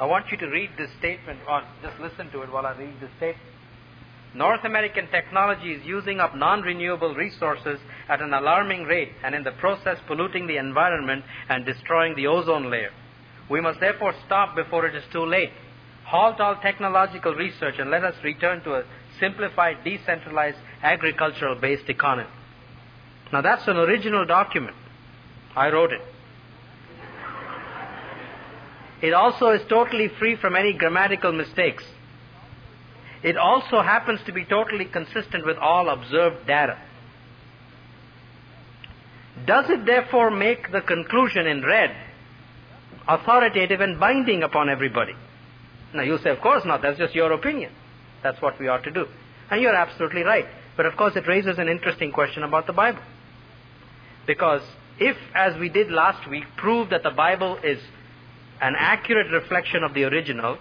I want you to read this statement, or just listen to it while I read this statement. North American technology is using up non renewable resources at an alarming rate and in the process polluting the environment and destroying the ozone layer. We must therefore stop before it is too late. Halt all technological research and let us return to a simplified, decentralized, agricultural based economy. Now that's an original document. I wrote it. It also is totally free from any grammatical mistakes. It also happens to be totally consistent with all observed data. Does it therefore make the conclusion in red authoritative and binding upon everybody? Now you say, of course not, that's just your opinion. That's what we ought to do. And you're absolutely right. But of course it raises an interesting question about the Bible. Because if, as we did last week, prove that the Bible is an accurate reflection of the original,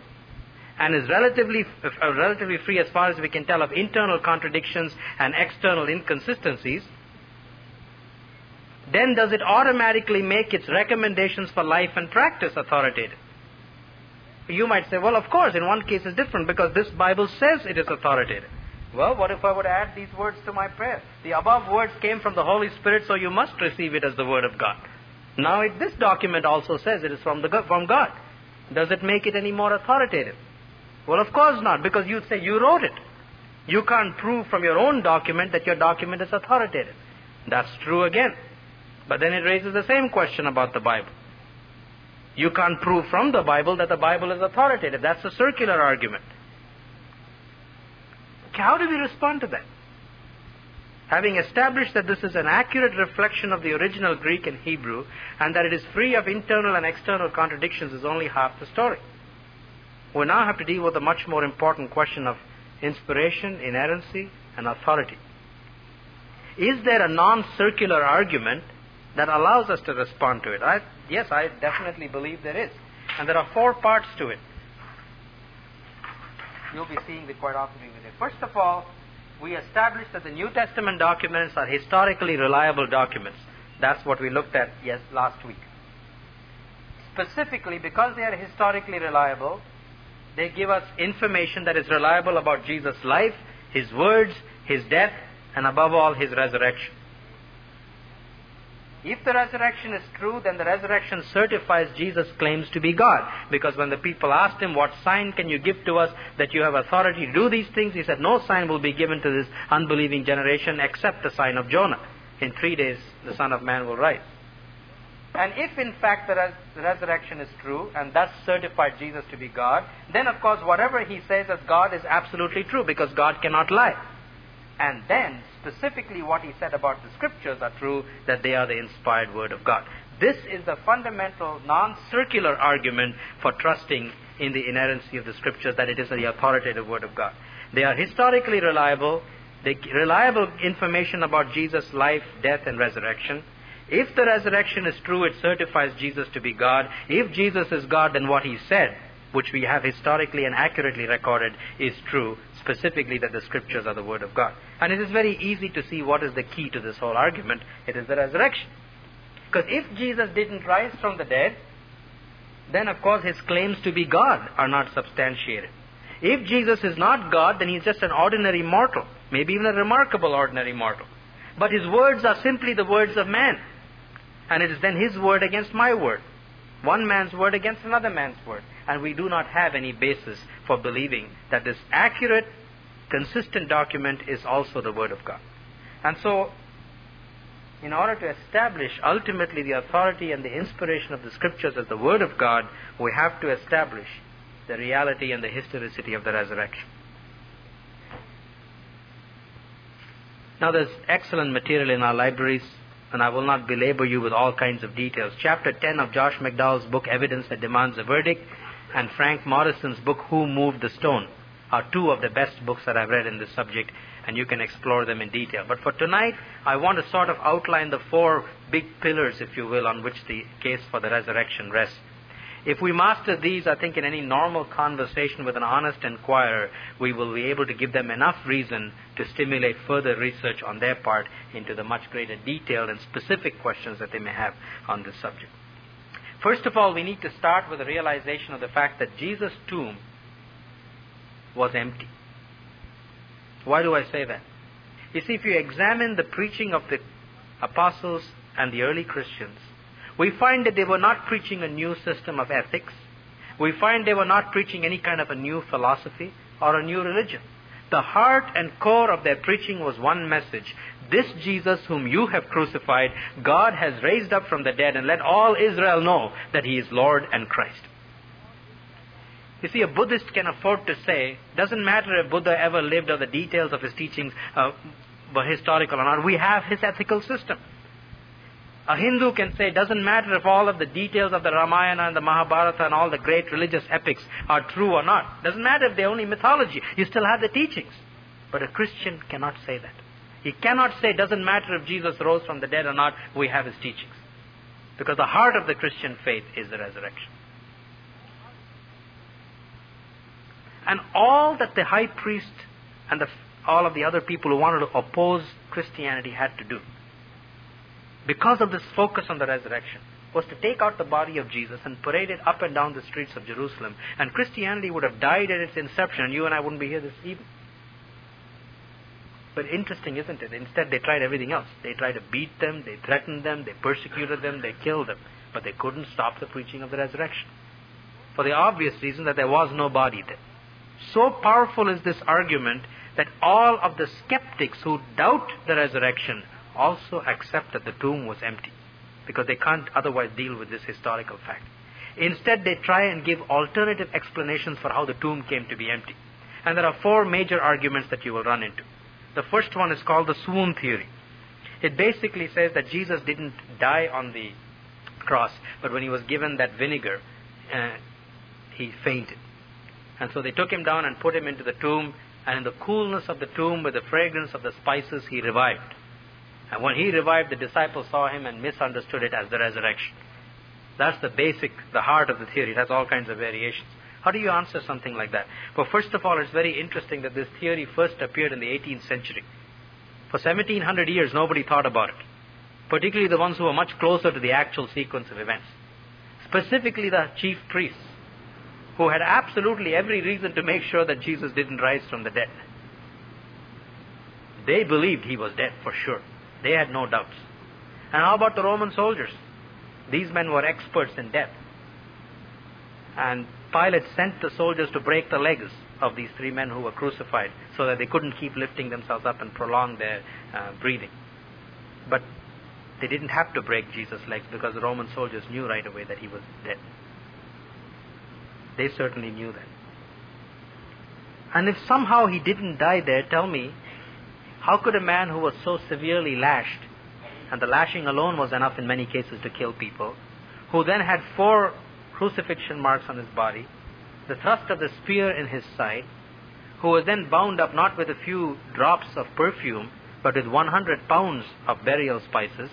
and is relatively, uh, relatively free as far as we can tell of internal contradictions and external inconsistencies, then does it automatically make its recommendations for life and practice authoritative? You might say, well, of course, in one case it's different because this Bible says it is authoritative. Well, what if I would add these words to my prayer? The above words came from the Holy Spirit, so you must receive it as the Word of God. Now, it, this document also says it is from, the, from God. Does it make it any more authoritative? Well, of course not, because you'd say you wrote it. You can't prove from your own document that your document is authoritative. That's true again. But then it raises the same question about the Bible. You can't prove from the Bible that the Bible is authoritative. That's a circular argument. How do we respond to that? Having established that this is an accurate reflection of the original Greek and Hebrew, and that it is free of internal and external contradictions, is only half the story we now have to deal with the much more important question of inspiration, inerrancy, and authority. Is there a non circular argument that allows us to respond to it? I, yes, I definitely believe there is. And there are four parts to it. You'll be seeing it quite often with it. First of all, we established that the New Testament documents are historically reliable documents. That's what we looked at yes last week. Specifically, because they are historically reliable, they give us information that is reliable about Jesus' life, His words, His death, and above all, His resurrection. If the resurrection is true, then the resurrection certifies Jesus' claims to be God. Because when the people asked him, What sign can you give to us that you have authority to do these things? He said, No sign will be given to this unbelieving generation except the sign of Jonah. In three days, the Son of Man will rise. And if in fact the, res- resurrection is true and thus certified Jesus to be God, then of course whatever he says as God is absolutely true because God cannot lie. And then specifically what he said about the scriptures are true that they are the inspired word of God. This is the fundamental non-circular argument for trusting in the inerrancy of the scriptures that it is the authoritative word of God. They are historically reliable. They reliable information about Jesus' life, death, and resurrection if the resurrection is true, it certifies Jesus to be God. If Jesus is God, then what he said, which we have historically and accurately recorded, is true, specifically that the scriptures are the Word of God. And it is very easy to see what is the key to this whole argument. It is the resurrection. Because if Jesus didn't rise from the dead, then of course his claims to be God are not substantiated. If Jesus is not God, then he's just an ordinary mortal, maybe even a remarkable ordinary mortal. But his words are simply the words of man. And it is then his word against my word. One man's word against another man's word. And we do not have any basis for believing that this accurate, consistent document is also the word of God. And so, in order to establish ultimately the authority and the inspiration of the scriptures as the word of God, we have to establish the reality and the historicity of the resurrection. Now, there's excellent material in our libraries and I will not belabor you with all kinds of details. Chapter 10 of Josh McDowell's book, Evidence That Demands a Verdict, and Frank Morison's book, Who Moved the Stone, are two of the best books that I've read in this subject, and you can explore them in detail. But for tonight, I want to sort of outline the four big pillars, if you will, on which the case for the resurrection rests. If we master these, I think in any normal conversation with an honest inquirer, we will be able to give them enough reason to stimulate further research on their part into the much greater detail and specific questions that they may have on this subject. First of all, we need to start with the realization of the fact that Jesus' tomb was empty. Why do I say that? You see, if you examine the preaching of the apostles and the early Christians, we find that they were not preaching a new system of ethics. We find they were not preaching any kind of a new philosophy or a new religion. The heart and core of their preaching was one message. This Jesus whom you have crucified, God has raised up from the dead and let all Israel know that he is Lord and Christ. You see, a Buddhist can afford to say, doesn't matter if Buddha ever lived or the details of his teachings uh, were historical or not, we have his ethical system. A Hindu can say, doesn't matter if all of the details of the Ramayana and the Mahabharata and all the great religious epics are true or not. Doesn't matter if they're only mythology. You still have the teachings. But a Christian cannot say that. He cannot say, doesn't matter if Jesus rose from the dead or not, we have his teachings. Because the heart of the Christian faith is the resurrection. And all that the high priest and the, all of the other people who wanted to oppose Christianity had to do because of this focus on the resurrection, was to take out the body of Jesus and parade it up and down the streets of Jerusalem. And Christianity would have died at its inception, and you and I wouldn't be here this evening. But interesting, isn't it? Instead, they tried everything else. They tried to beat them, they threatened them, they persecuted them, they killed them. But they couldn't stop the preaching of the resurrection. For the obvious reason that there was no body there. So powerful is this argument that all of the skeptics who doubt the resurrection also accept that the tomb was empty because they can't otherwise deal with this historical fact. Instead, they try and give alternative explanations for how the tomb came to be empty. And there are four major arguments that you will run into. The first one is called the swoon theory. It basically says that Jesus didn't die on the cross, but when he was given that vinegar, uh, he fainted. And so they took him down and put him into the tomb, and in the coolness of the tomb, with the fragrance of the spices, he revived. And when he revived, the disciples saw him and misunderstood it as the resurrection. That's the basic, the heart of the theory. It has all kinds of variations. How do you answer something like that? Well, first of all, it's very interesting that this theory first appeared in the 18th century. For 1700 years, nobody thought about it, particularly the ones who were much closer to the actual sequence of events. Specifically, the chief priests, who had absolutely every reason to make sure that Jesus didn't rise from the dead. They believed he was dead for sure. They had no doubts. And how about the Roman soldiers? These men were experts in death. And Pilate sent the soldiers to break the legs of these three men who were crucified so that they couldn't keep lifting themselves up and prolong their uh, breathing. But they didn't have to break Jesus' legs because the Roman soldiers knew right away that he was dead. They certainly knew that. And if somehow he didn't die there, tell me, how could a man who was so severely lashed, and the lashing alone was enough in many cases to kill people, who then had four crucifixion marks on his body, the thrust of the spear in his side, who was then bound up not with a few drops of perfume, but with 100 pounds of burial spices,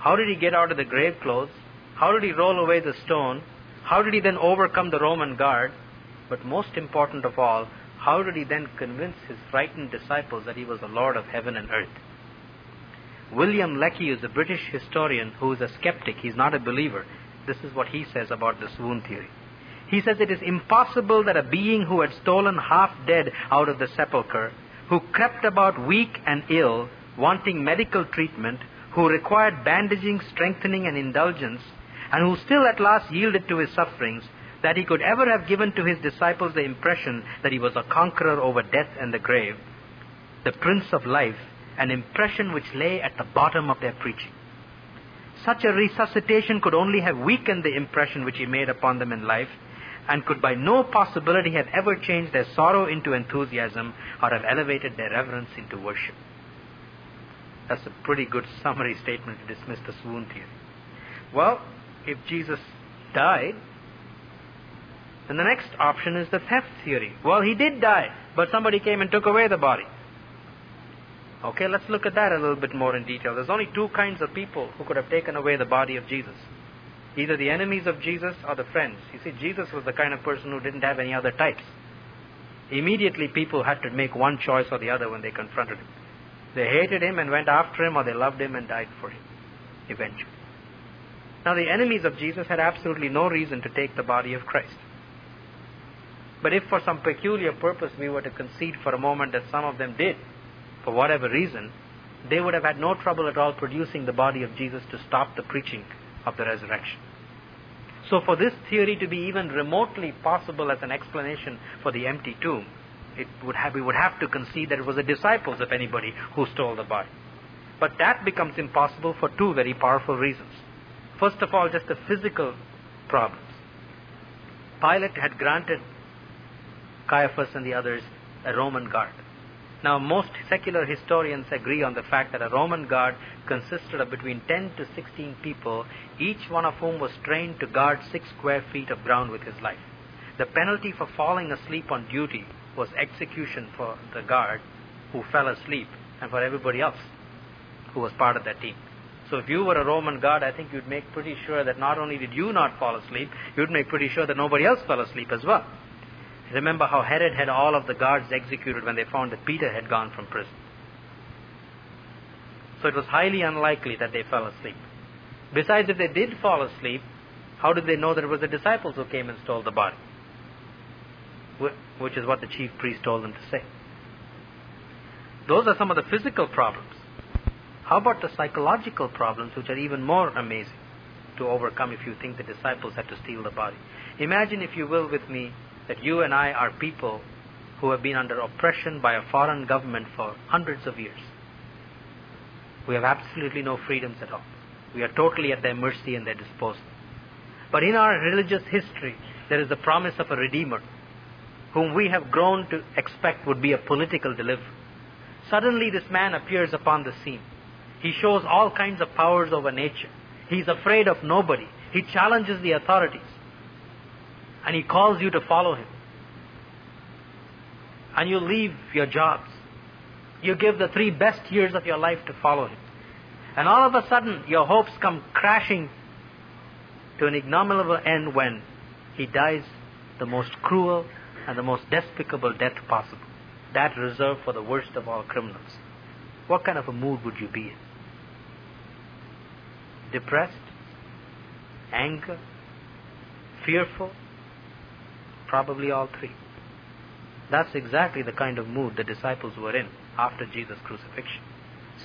how did he get out of the grave clothes? How did he roll away the stone? How did he then overcome the Roman guard? But most important of all, how did he then convince his frightened disciples that he was the Lord of heaven and earth? William Lecky is a British historian who is a skeptic. He's not a believer. This is what he says about the swoon theory. He says it is impossible that a being who had stolen half dead out of the sepulchre, who crept about weak and ill, wanting medical treatment, who required bandaging, strengthening, and indulgence, and who still at last yielded to his sufferings, that he could ever have given to his disciples the impression that he was a conqueror over death and the grave, the Prince of Life, an impression which lay at the bottom of their preaching. Such a resuscitation could only have weakened the impression which he made upon them in life, and could by no possibility have ever changed their sorrow into enthusiasm or have elevated their reverence into worship. That's a pretty good summary statement to dismiss the swoon theory. Well, if Jesus died, and the next option is the theft theory. Well, he did die, but somebody came and took away the body. Okay, let's look at that a little bit more in detail. There's only two kinds of people who could have taken away the body of Jesus either the enemies of Jesus or the friends. You see, Jesus was the kind of person who didn't have any other types. Immediately, people had to make one choice or the other when they confronted him. They hated him and went after him, or they loved him and died for him, eventually. Now, the enemies of Jesus had absolutely no reason to take the body of Christ. But if for some peculiar purpose we were to concede for a moment that some of them did, for whatever reason, they would have had no trouble at all producing the body of Jesus to stop the preaching of the resurrection. So, for this theory to be even remotely possible as an explanation for the empty tomb, it would have, we would have to concede that it was the disciples, if anybody, who stole the body. But that becomes impossible for two very powerful reasons. First of all, just the physical problems. Pilate had granted Caiaphas and the others a Roman guard. Now, most secular historians agree on the fact that a Roman guard consisted of between 10 to 16 people, each one of whom was trained to guard six square feet of ground with his life. The penalty for falling asleep on duty was execution for the guard who fell asleep and for everybody else who was part of that team. So if you were a Roman guard, I think you'd make pretty sure that not only did you not fall asleep, you'd make pretty sure that nobody else fell asleep as well. Remember how Herod had all of the guards executed when they found that Peter had gone from prison. So it was highly unlikely that they fell asleep. Besides, if they did fall asleep, how did they know that it was the disciples who came and stole the body? Which is what the chief priest told them to say. Those are some of the physical problems. How about the psychological problems, which are even more amazing to overcome if you think the disciples had to steal the body? Imagine, if you will, with me, that you and I are people who have been under oppression by a foreign government for hundreds of years. We have absolutely no freedoms at all. We are totally at their mercy and their disposal. But in our religious history, there is the promise of a Redeemer, whom we have grown to expect would be a political deliverer. Suddenly, this man appears upon the scene. He shows all kinds of powers over nature. He is afraid of nobody. He challenges the authorities and He calls you to follow Him. And you leave your jobs. You give the three best years of your life to follow Him. And all of a sudden, your hopes come crashing to an ignominable end when He dies the most cruel and the most despicable death possible. That reserved for the worst of all criminals. What kind of a mood would you be in? Depressed? Anger? Fearful? Probably all three. That's exactly the kind of mood the disciples were in after Jesus' crucifixion.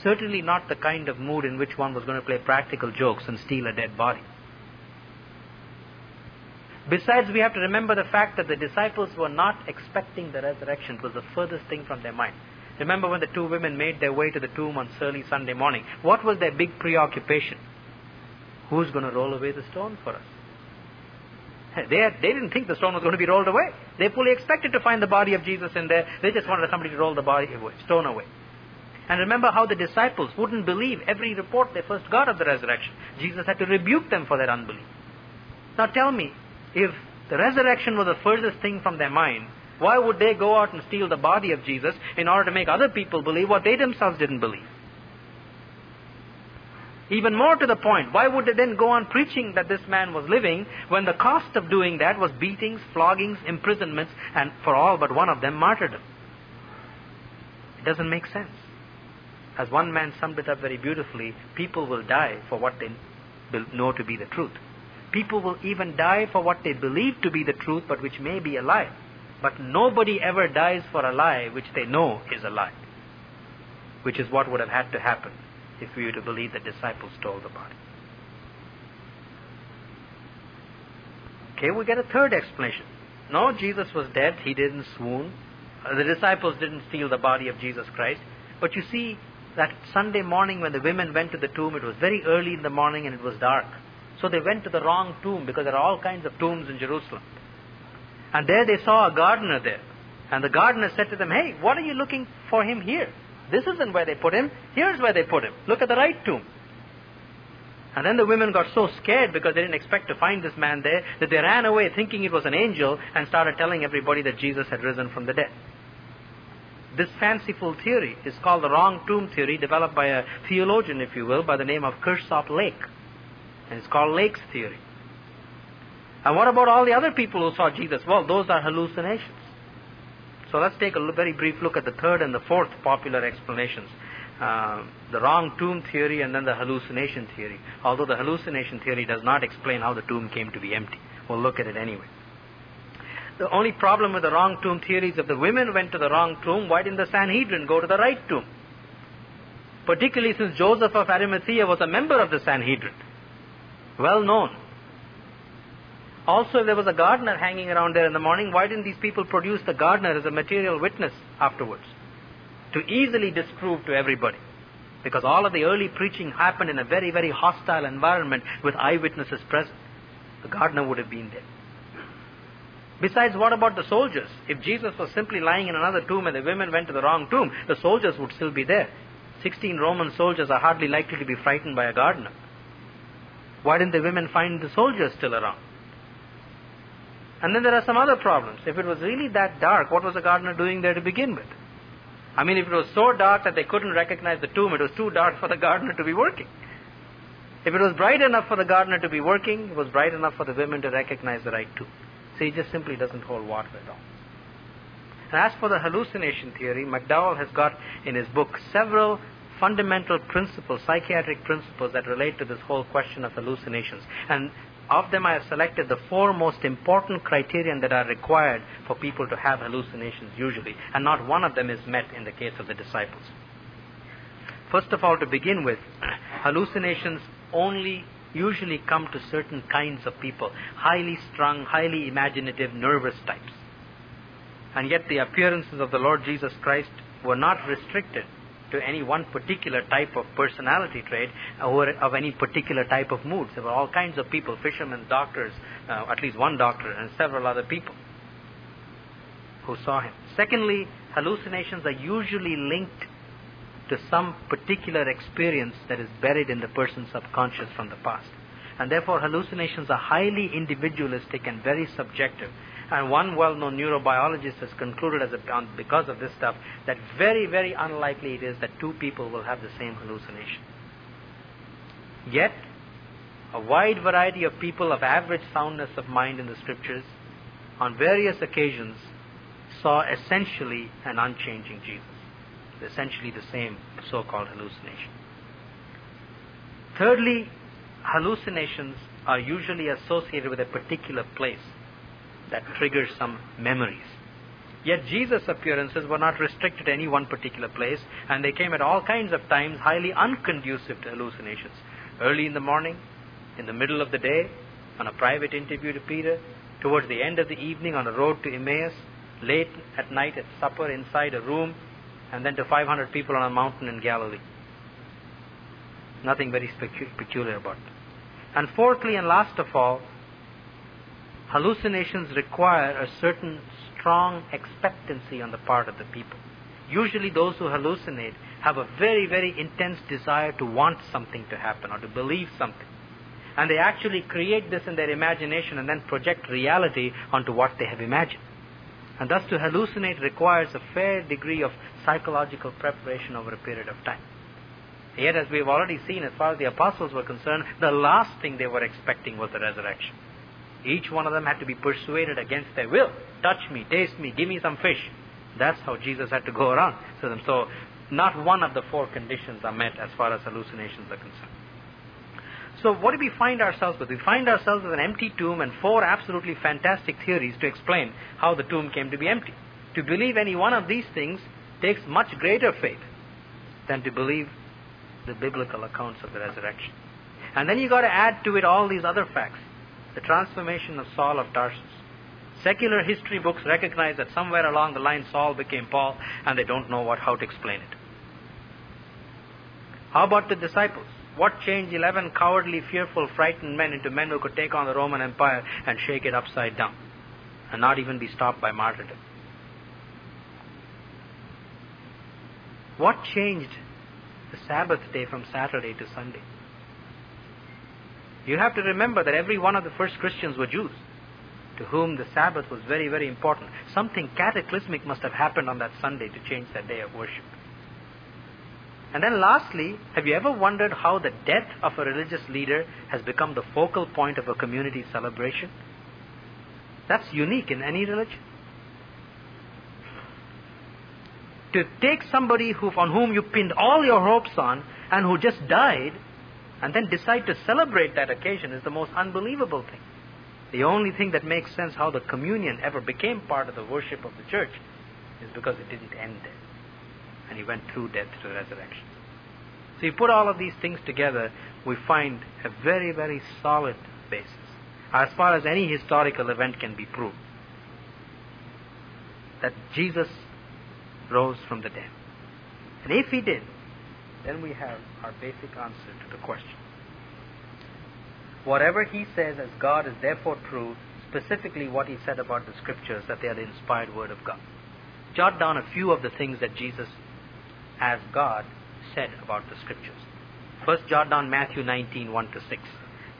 Certainly not the kind of mood in which one was going to play practical jokes and steal a dead body. Besides, we have to remember the fact that the disciples were not expecting the resurrection. It was the furthest thing from their mind. Remember when the two women made their way to the tomb on early Sunday morning? What was their big preoccupation? Who's going to roll away the stone for us? They, had, they didn't think the stone was going to be rolled away. They fully expected to find the body of Jesus in there. They just wanted somebody to roll the body away, stone away. And remember how the disciples wouldn't believe every report they first got of the resurrection. Jesus had to rebuke them for their unbelief. Now tell me, if the resurrection was the furthest thing from their mind, why would they go out and steal the body of Jesus in order to make other people believe what they themselves didn't believe? Even more to the point, why would they then go on preaching that this man was living when the cost of doing that was beatings, floggings, imprisonments, and for all but one of them, martyrdom? It doesn't make sense. As one man summed it up very beautifully, people will die for what they know to be the truth. People will even die for what they believe to be the truth, but which may be a lie. But nobody ever dies for a lie which they know is a lie, which is what would have had to happen if we were to believe the disciples stole the body. Okay, we get a third explanation. No, Jesus was dead. He didn't swoon. Uh, the disciples didn't steal the body of Jesus Christ. But you see, that Sunday morning when the women went to the tomb, it was very early in the morning and it was dark. So they went to the wrong tomb because there are all kinds of tombs in Jerusalem. And there they saw a gardener there. And the gardener said to them, Hey, what are you looking for him here? This isn't where they put him. Here's where they put him. Look at the right tomb. And then the women got so scared because they didn't expect to find this man there that they ran away thinking it was an angel and started telling everybody that Jesus had risen from the dead. This fanciful theory is called the wrong tomb theory, developed by a theologian, if you will, by the name of Kirsopp Lake. And it's called Lake's theory. And what about all the other people who saw Jesus? Well, those are hallucinations. So let's take a very brief look at the third and the fourth popular explanations. uh, the wrong tomb theory and then the hallucination theory. Although the hallucination theory does not explain how the tomb came to be empty. We'll look at it anyway. The only problem with the wrong tomb theory is if the women went to the wrong tomb, why didn't the Sanhedrin go to the right tomb? Particularly since Joseph of Arimathea was a member of the Sanhedrin. Well known. Also, if there was a gardener hanging around there in the morning, why didn't these people produce the gardener as a material witness afterwards? To easily disprove to everybody. Because all of the early preaching happened in a very, very hostile environment with eyewitnesses present. The gardener would have been there. Besides, what about the soldiers? If Jesus was simply lying in another tomb and the women went to the wrong tomb, the soldiers would still be there. Sixteen Roman soldiers are hardly likely to be frightened by a gardener. Why didn't the women find the soldiers still around? And then there are some other problems. If it was really that dark, what was the gardener doing there to begin with? I mean, if it was so dark that they couldn't recognize the tomb, it was too dark for the gardener to be working. If it was bright enough for the gardener to be working, it was bright enough for the women to recognize the right tomb. So it just simply doesn't hold water at all. And as for the hallucination theory, McDowell has got in his book several fundamental principles, psychiatric principles that relate to this whole question of hallucinations. And of them, I have selected the four most important criterion that are required for people to have hallucinations usually, and not one of them is met in the case of the disciples. First of all, to begin with, hallucinations only usually come to certain kinds of people, highly strung, highly imaginative, nervous types. And yet the appearances of the Lord Jesus Christ were not restricted to any one particular type of personality trait or of any particular type of moods. There were all kinds of people, fishermen, doctors, uh, at least one doctor, and several other people who saw him. Secondly, hallucinations are usually linked to some particular experience that is buried in the person's subconscious from the past. And therefore, hallucinations are highly individualistic and very subjective. And one well known neurobiologist has concluded, as a, because of this stuff, that very, very unlikely it is that two people will have the same hallucination. Yet, a wide variety of people of average soundness of mind in the scriptures, on various occasions, saw essentially an unchanging Jesus essentially the same so called hallucination. Thirdly, hallucinations are usually associated with a particular place that triggers some memories. Yet Jesus' appearances were not restricted to any one particular place, and they came at all kinds of times highly unconducive to hallucinations. Early in the morning, in the middle of the day, on a private interview to Peter, towards the end of the evening on the road to Emmaus, late at night at supper inside a room and then to 500 people on a mountain in Galilee. Nothing very peculiar about it. And fourthly and last of all, hallucinations require a certain strong expectancy on the part of the people. Usually, those who hallucinate have a very, very intense desire to want something to happen or to believe something. And they actually create this in their imagination and then project reality onto what they have imagined. And thus, to hallucinate requires a fair degree of psychological preparation over a period of time. Yet, as we've already seen, as far as the apostles were concerned, the last thing they were expecting was the resurrection. Each one of them had to be persuaded against their will. Touch me, taste me, give me some fish. That's how Jesus had to go around them. So, not one of the four conditions are met as far as hallucinations are concerned. So, what do we find ourselves with? We find ourselves with an empty tomb and four absolutely fantastic theories to explain how the tomb came to be empty. To believe any one of these things takes much greater faith than to believe the biblical accounts of the resurrection. And then you got to add to it all these other facts. The transformation of Saul of Tarsus. Secular history books recognize that somewhere along the line Saul became Paul, and they don't know what how to explain it. How about the disciples? What changed 11 cowardly, fearful, frightened men into men who could take on the Roman Empire and shake it upside down and not even be stopped by martyrdom? What changed the Sabbath day from Saturday to Sunday? You have to remember that every one of the first Christians were Jews to whom the Sabbath was very, very important. Something cataclysmic must have happened on that Sunday to change that day of worship. And then lastly, have you ever wondered how the death of a religious leader has become the focal point of a community celebration? That's unique in any religion. to take somebody who, on whom you pinned all your hopes on and who just died and then decide to celebrate that occasion is the most unbelievable thing. The only thing that makes sense how the communion ever became part of the worship of the church is because it didn't end there. And he went through death to resurrection. So you put all of these things together, we find a very, very solid basis as far as any historical event can be proved that Jesus rose from the dead. And if he did, then we have our basic answer to the question. Whatever he says as God is therefore true, specifically what he said about the scriptures, that they are the inspired word of God. Jot down a few of the things that Jesus, as God, said about the scriptures. First, jot down Matthew 19, 1 to 6.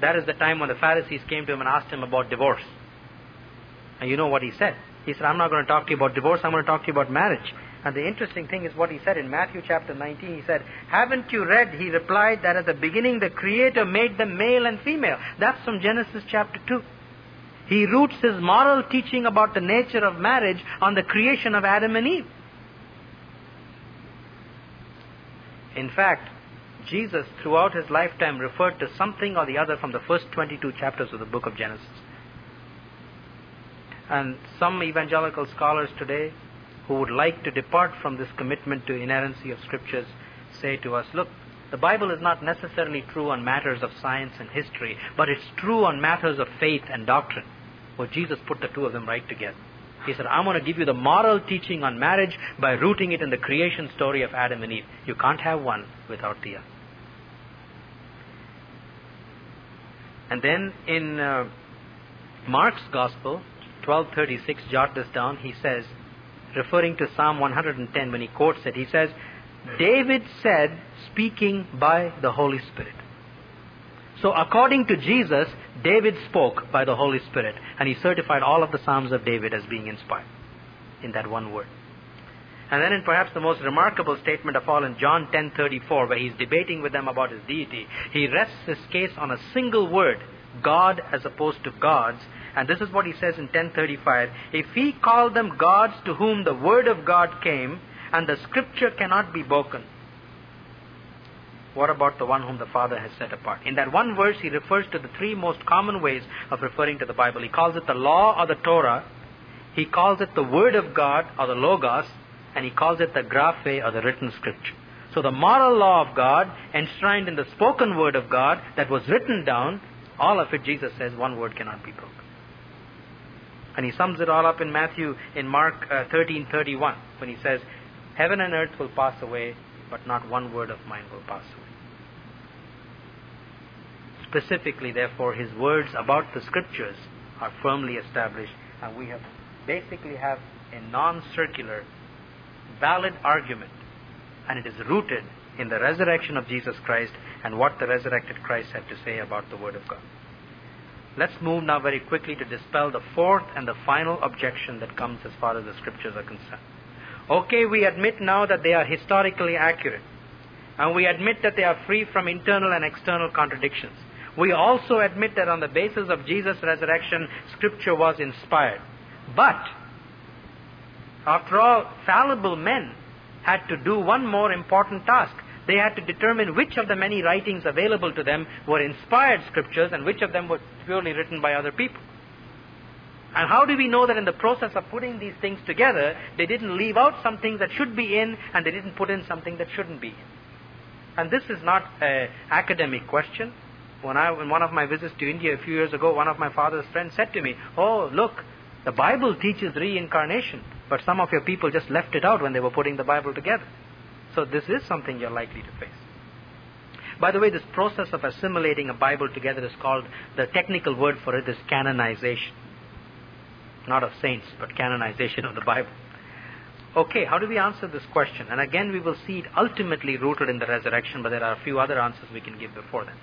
That is the time when the Pharisees came to him and asked him about divorce. And you know what he said. He said, I'm not going to talk to you about divorce, I'm going to talk to you about marriage. And the interesting thing is what he said in Matthew chapter 19. He said, Haven't you read? He replied that at the beginning the Creator made them male and female. That's from Genesis chapter 2. He roots his moral teaching about the nature of marriage on the creation of Adam and Eve. In fact, Jesus, throughout his lifetime, referred to something or the other from the first 22 chapters of the book of Genesis. And some evangelical scholars today who would like to depart from this commitment to inerrancy of scriptures say to us, look, the Bible is not necessarily true on matters of science and history, but it's true on matters of faith and doctrine. Well, Jesus put the two of them right together. He said, I'm going to give you the moral teaching on marriage by rooting it in the creation story of Adam and Eve. You can't have one without the other. And then in uh, Mark's Gospel, 1236, jot this down, he says, referring to Psalm 110 when he quotes it, he says, David said, speaking by the Holy Spirit. So, according to Jesus, David spoke by the Holy Spirit, and he certified all of the Psalms of David as being inspired in that one word. And then in perhaps the most remarkable statement of all in John 10:34 where he's debating with them about his deity, he rests his case on a single word, God as opposed to gods, and this is what he says in 1035. If he called them gods to whom the word of God came, and the scripture cannot be broken, what about the one whom the Father has set apart? In that one verse, he refers to the three most common ways of referring to the Bible. He calls it the law or the Torah, he calls it the Word of God or the Logos, and he calls it the Graphe or the written scripture. So the moral law of God, enshrined in the spoken Word of God that was written down, all of it, Jesus says, one word cannot be broken. And he sums it all up in Matthew, in Mark uh, 13:31, when he says, "Heaven and earth will pass away, but not one word of mine will pass away." Specifically, therefore, his words about the scriptures are firmly established, and we have basically have a non-circular, valid argument, and it is rooted in the resurrection of Jesus Christ and what the resurrected Christ had to say about the Word of God. Let's move now very quickly to dispel the fourth and the final objection that comes as far as the scriptures are concerned. Okay, we admit now that they are historically accurate, and we admit that they are free from internal and external contradictions. We also admit that on the basis of Jesus' resurrection, scripture was inspired. But, after all, fallible men had to do one more important task. They had to determine which of the many writings available to them were inspired scriptures and which of them were purely written by other people. And how do we know that in the process of putting these things together, they didn't leave out some things that should be in and they didn't put in something that shouldn't be in? And this is not an academic question. When I, in one of my visits to India a few years ago, one of my father's friends said to me, Oh, look, the Bible teaches reincarnation, but some of your people just left it out when they were putting the Bible together. So this is something you're likely to face. By the way, this process of assimilating a Bible together is called, the technical word for it is canonization. Not of saints, but canonization of the Bible. Okay, how do we answer this question? And again, we will see it ultimately rooted in the resurrection, but there are a few other answers we can give before then.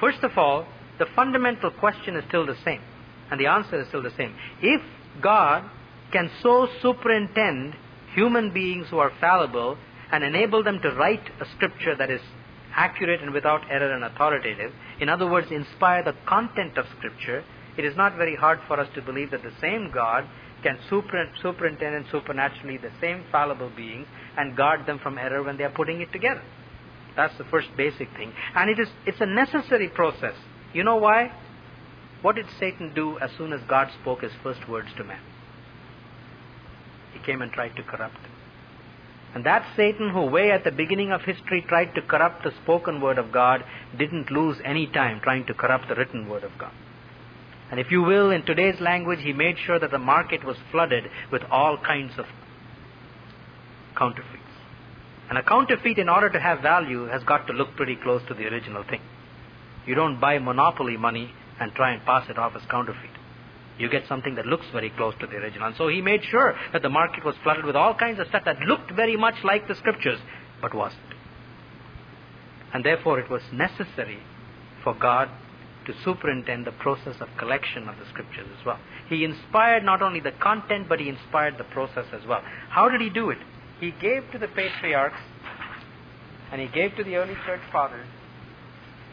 First of all, the fundamental question is still the same, and the answer is still the same. If God can so superintend human beings who are fallible and enable them to write a scripture that is accurate and without error and authoritative, in other words, inspire the content of scripture, it is not very hard for us to believe that the same God can super, superintend supernaturally the same fallible beings and guard them from error when they are putting it together. That's the first basic thing. And it is, it's a necessary process. You know why? What did Satan do as soon as God spoke his first words to man? He came and tried to corrupt. And that Satan who way at the beginning of history tried to corrupt the spoken word of God didn't lose any time trying to corrupt the written word of God. And if you will, in today's language, he made sure that the market was flooded with all kinds of counterfeits. And a counterfeit, in order to have value, has got to look pretty close to the original thing. You don't buy monopoly money and try and pass it off as counterfeit. You get something that looks very close to the original. And so he made sure that the market was flooded with all kinds of stuff that looked very much like the scriptures, but wasn't. And therefore it was necessary for God to superintend the process of collection of the scriptures as well. He inspired not only the content, but he inspired the process as well. How did he do it? He gave to the patriarchs and he gave to the early church fathers,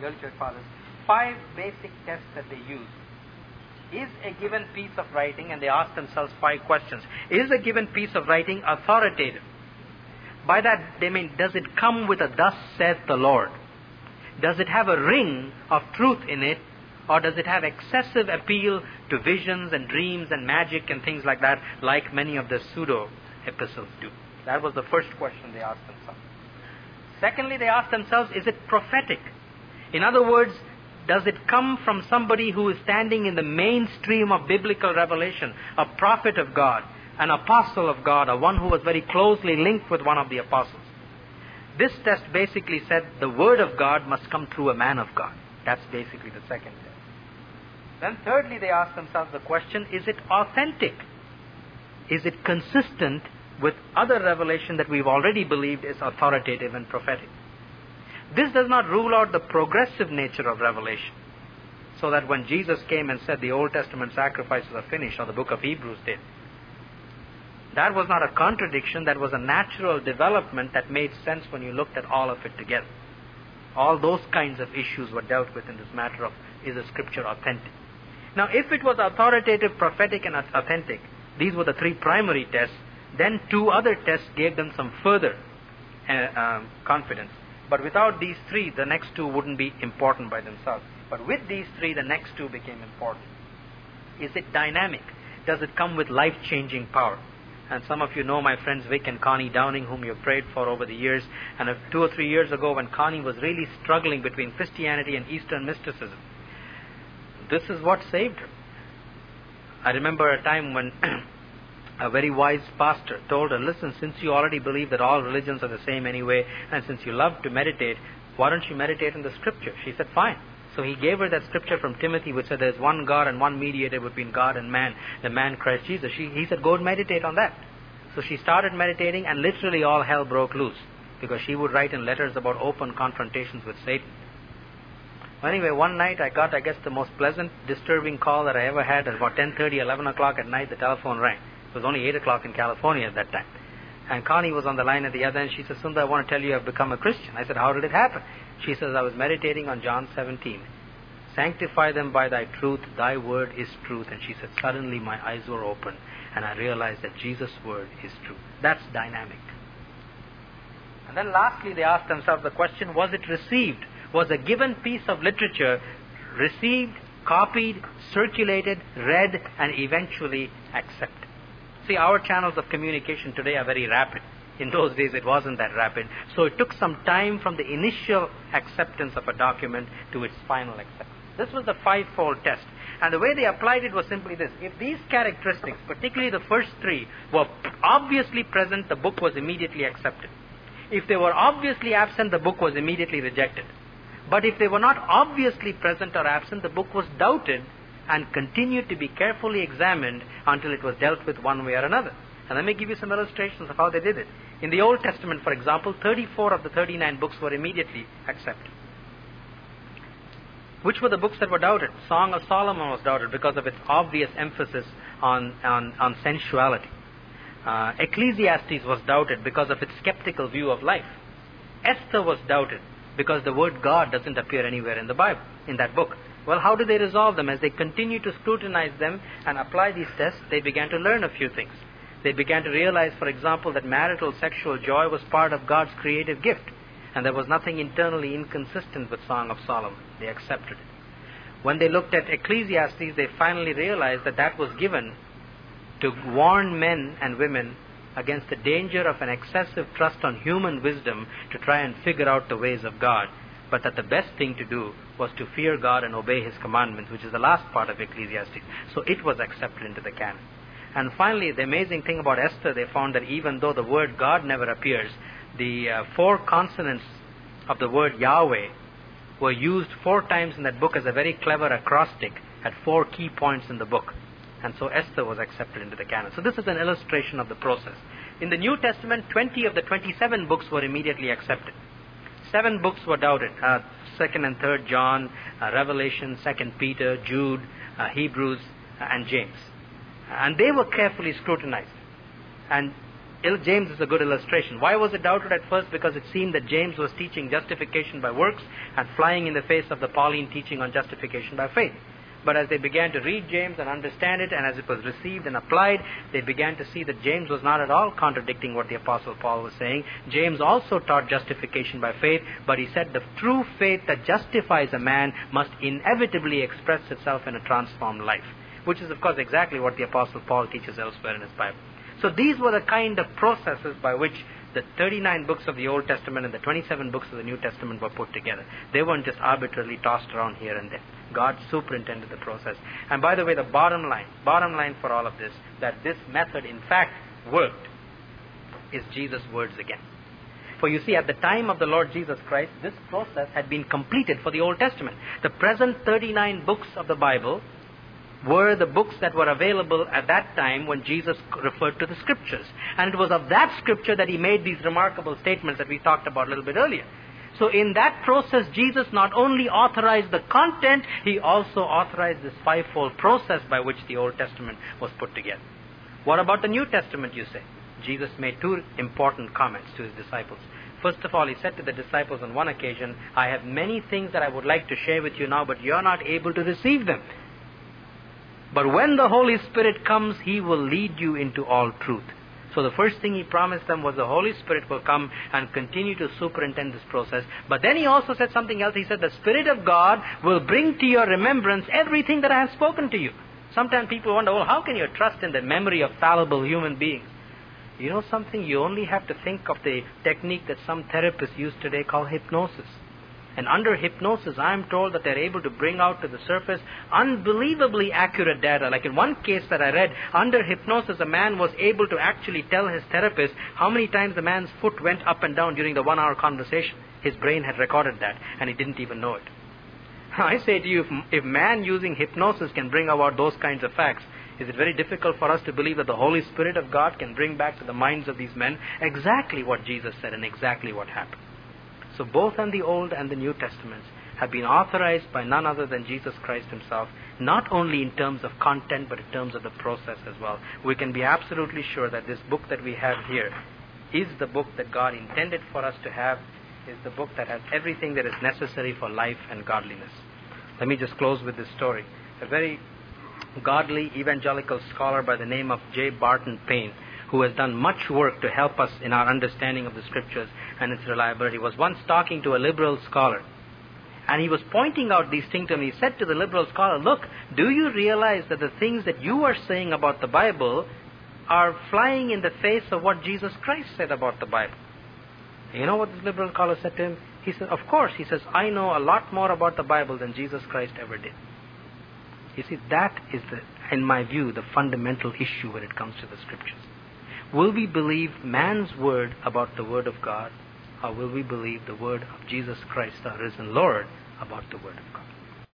the early church fathers, five basic tests that they used. Is a given piece of writing, and they ask themselves five questions. Is a given piece of writing authoritative? By that they mean, does it come with a thus saith the Lord? Does it have a ring of truth in it, or does it have excessive appeal to visions and dreams and magic and things like that, like many of the pseudo epistles do? That was the first question they asked themselves. Secondly, they asked themselves, is it prophetic? In other words, does it come from somebody who is standing in the mainstream of biblical revelation, a prophet of God, an apostle of God, or one who was very closely linked with one of the apostles? This test basically said the Word of God must come through a man of God. That's basically the second test. Then, thirdly, they asked themselves the question is it authentic? Is it consistent with other revelation that we've already believed is authoritative and prophetic? This does not rule out the progressive nature of revelation. So that when Jesus came and said the Old Testament sacrifices are finished, or the book of Hebrews did, that was not a contradiction, that was a natural development that made sense when you looked at all of it together. All those kinds of issues were dealt with in this matter of is the scripture authentic? Now, if it was authoritative, prophetic, and authentic, these were the three primary tests, then two other tests gave them some further uh, um, confidence. But without these three, the next two wouldn't be important by themselves. But with these three, the next two became important. Is it dynamic? Does it come with life changing power? And some of you know my friends Vic and Connie Downing, whom you've prayed for over the years. And two or three years ago, when Connie was really struggling between Christianity and Eastern mysticism, this is what saved her. I remember a time when a very wise pastor told her, Listen, since you already believe that all religions are the same anyway, and since you love to meditate, why don't you meditate in the scripture? She said, Fine. So he gave her that scripture from Timothy which said there's one God and one mediator between God and man, the man Christ Jesus. She, he said, go and meditate on that. So she started meditating and literally all hell broke loose because she would write in letters about open confrontations with Satan. Anyway, one night I got, I guess, the most pleasant, disturbing call that I ever had. At about 10:30, 11 o'clock at night, the telephone rang. It was only 8 o'clock in California at that time. And Connie was on the line at the other end. She said, Sundar, I want to tell you I've become a Christian. I said, How did it happen? She says, I was meditating on John 17. Sanctify them by thy truth. Thy word is truth. And she said, Suddenly my eyes were open and I realized that Jesus' word is true. That's dynamic. And then lastly, they asked themselves the question was it received? Was a given piece of literature received, copied, circulated, read, and eventually accepted? See, our channels of communication today are very rapid. In those days, it wasn't that rapid. So it took some time from the initial acceptance of a document to its final acceptance. This was the five-fold test. And the way they applied it was simply this. If these characteristics, particularly the first three, were obviously present, the book was immediately accepted. If they were obviously absent, the book was immediately rejected. But if they were not obviously present or absent, the book was doubted and continued to be carefully examined until it was dealt with one way or another. And let me give you some illustrations of how they did it. In the Old Testament, for example, 34 of the 39 books were immediately accepted. Which were the books that were doubted? Song of Solomon was doubted because of its obvious emphasis on, on, on sensuality. Uh, Ecclesiastes was doubted because of its skeptical view of life. Esther was doubted because the word God doesn't appear anywhere in the Bible, in that book. Well, how do they resolve them? As they continue to scrutinize them and apply these tests, they began to learn a few things. They began to realize, for example, that marital sexual joy was part of God's creative gift, and there was nothing internally inconsistent with Song of Solomon. They accepted it. When they looked at Ecclesiastes, they finally realized that that was given to warn men and women against the danger of an excessive trust on human wisdom to try and figure out the ways of God, but that the best thing to do was to fear God and obey His commandments, which is the last part of Ecclesiastes. So it was accepted into the canon. And finally, the amazing thing about Esther, they found that even though the word God never appears, the uh, four consonants of the word Yahweh were used four times in that book as a very clever acrostic at four key points in the book. And so Esther was accepted into the canon. So this is an illustration of the process. In the New Testament, 20 of the 27 books were immediately accepted. Seven books were doubted. Uh, second and third John, uh, Revelation, second Peter, Jude, uh, Hebrews, uh, and James. And they were carefully scrutinized. And James is a good illustration. Why was it doubted at first? Because it seemed that James was teaching justification by works and flying in the face of the Pauline teaching on justification by faith. But as they began to read James and understand it, and as it was received and applied, they began to see that James was not at all contradicting what the Apostle Paul was saying. James also taught justification by faith, but he said the true faith that justifies a man must inevitably express itself in a transformed life, which is, of course, exactly what the Apostle Paul teaches elsewhere in his Bible. So these were the kind of processes by which the 39 books of the Old Testament and the 27 books of the New Testament were put together. They weren't just arbitrarily tossed around here and there. God superintended the process. And by the way, the bottom line, bottom line for all of this, that this method in fact worked, is Jesus' words again. For you see, at the time of the Lord Jesus Christ, this process had been completed for the Old Testament. The present 39 books of the Bible were the books that were available at that time when Jesus referred to the scriptures. And it was of that scripture that he made these remarkable statements that we talked about a little bit earlier. So in that process, Jesus not only authorized the content, he also authorized this fivefold process by which the Old Testament was put together. What about the New Testament, you say? Jesus made two important comments to his disciples. First of all, he said to the disciples on one occasion, I have many things that I would like to share with you now, but you're not able to receive them. But when the Holy Spirit comes, He will lead you into all truth. So the first thing He promised them was the Holy Spirit will come and continue to superintend this process. But then He also said something else. He said, The Spirit of God will bring to your remembrance everything that I have spoken to you. Sometimes people wonder, well, how can you trust in the memory of fallible human beings? You know something? You only have to think of the technique that some therapists use today called hypnosis. And under hypnosis, I am told that they're able to bring out to the surface unbelievably accurate data. Like in one case that I read, under hypnosis, a man was able to actually tell his therapist how many times the man's foot went up and down during the one hour conversation. His brain had recorded that, and he didn't even know it. I say to you, if, if man using hypnosis can bring about those kinds of facts, is it very difficult for us to believe that the Holy Spirit of God can bring back to the minds of these men exactly what Jesus said and exactly what happened? So both in the Old and the New Testaments have been authorized by none other than Jesus Christ himself, not only in terms of content, but in terms of the process as well. We can be absolutely sure that this book that we have here is the book that God intended for us to have, is the book that has everything that is necessary for life and godliness. Let me just close with this story. A very godly evangelical scholar by the name of J. Barton Payne who has done much work to help us in our understanding of the scriptures and its reliability, was once talking to a liberal scholar. And he was pointing out these things to him. He said to the liberal scholar, Look, do you realize that the things that you are saying about the Bible are flying in the face of what Jesus Christ said about the Bible? You know what this liberal scholar said to him? He said, Of course. He says, I know a lot more about the Bible than Jesus Christ ever did. You see, that is, the, in my view, the fundamental issue when it comes to the scriptures. Will we believe man's word about the word of God, or will we believe the word of Jesus Christ, our risen Lord, about the word of God?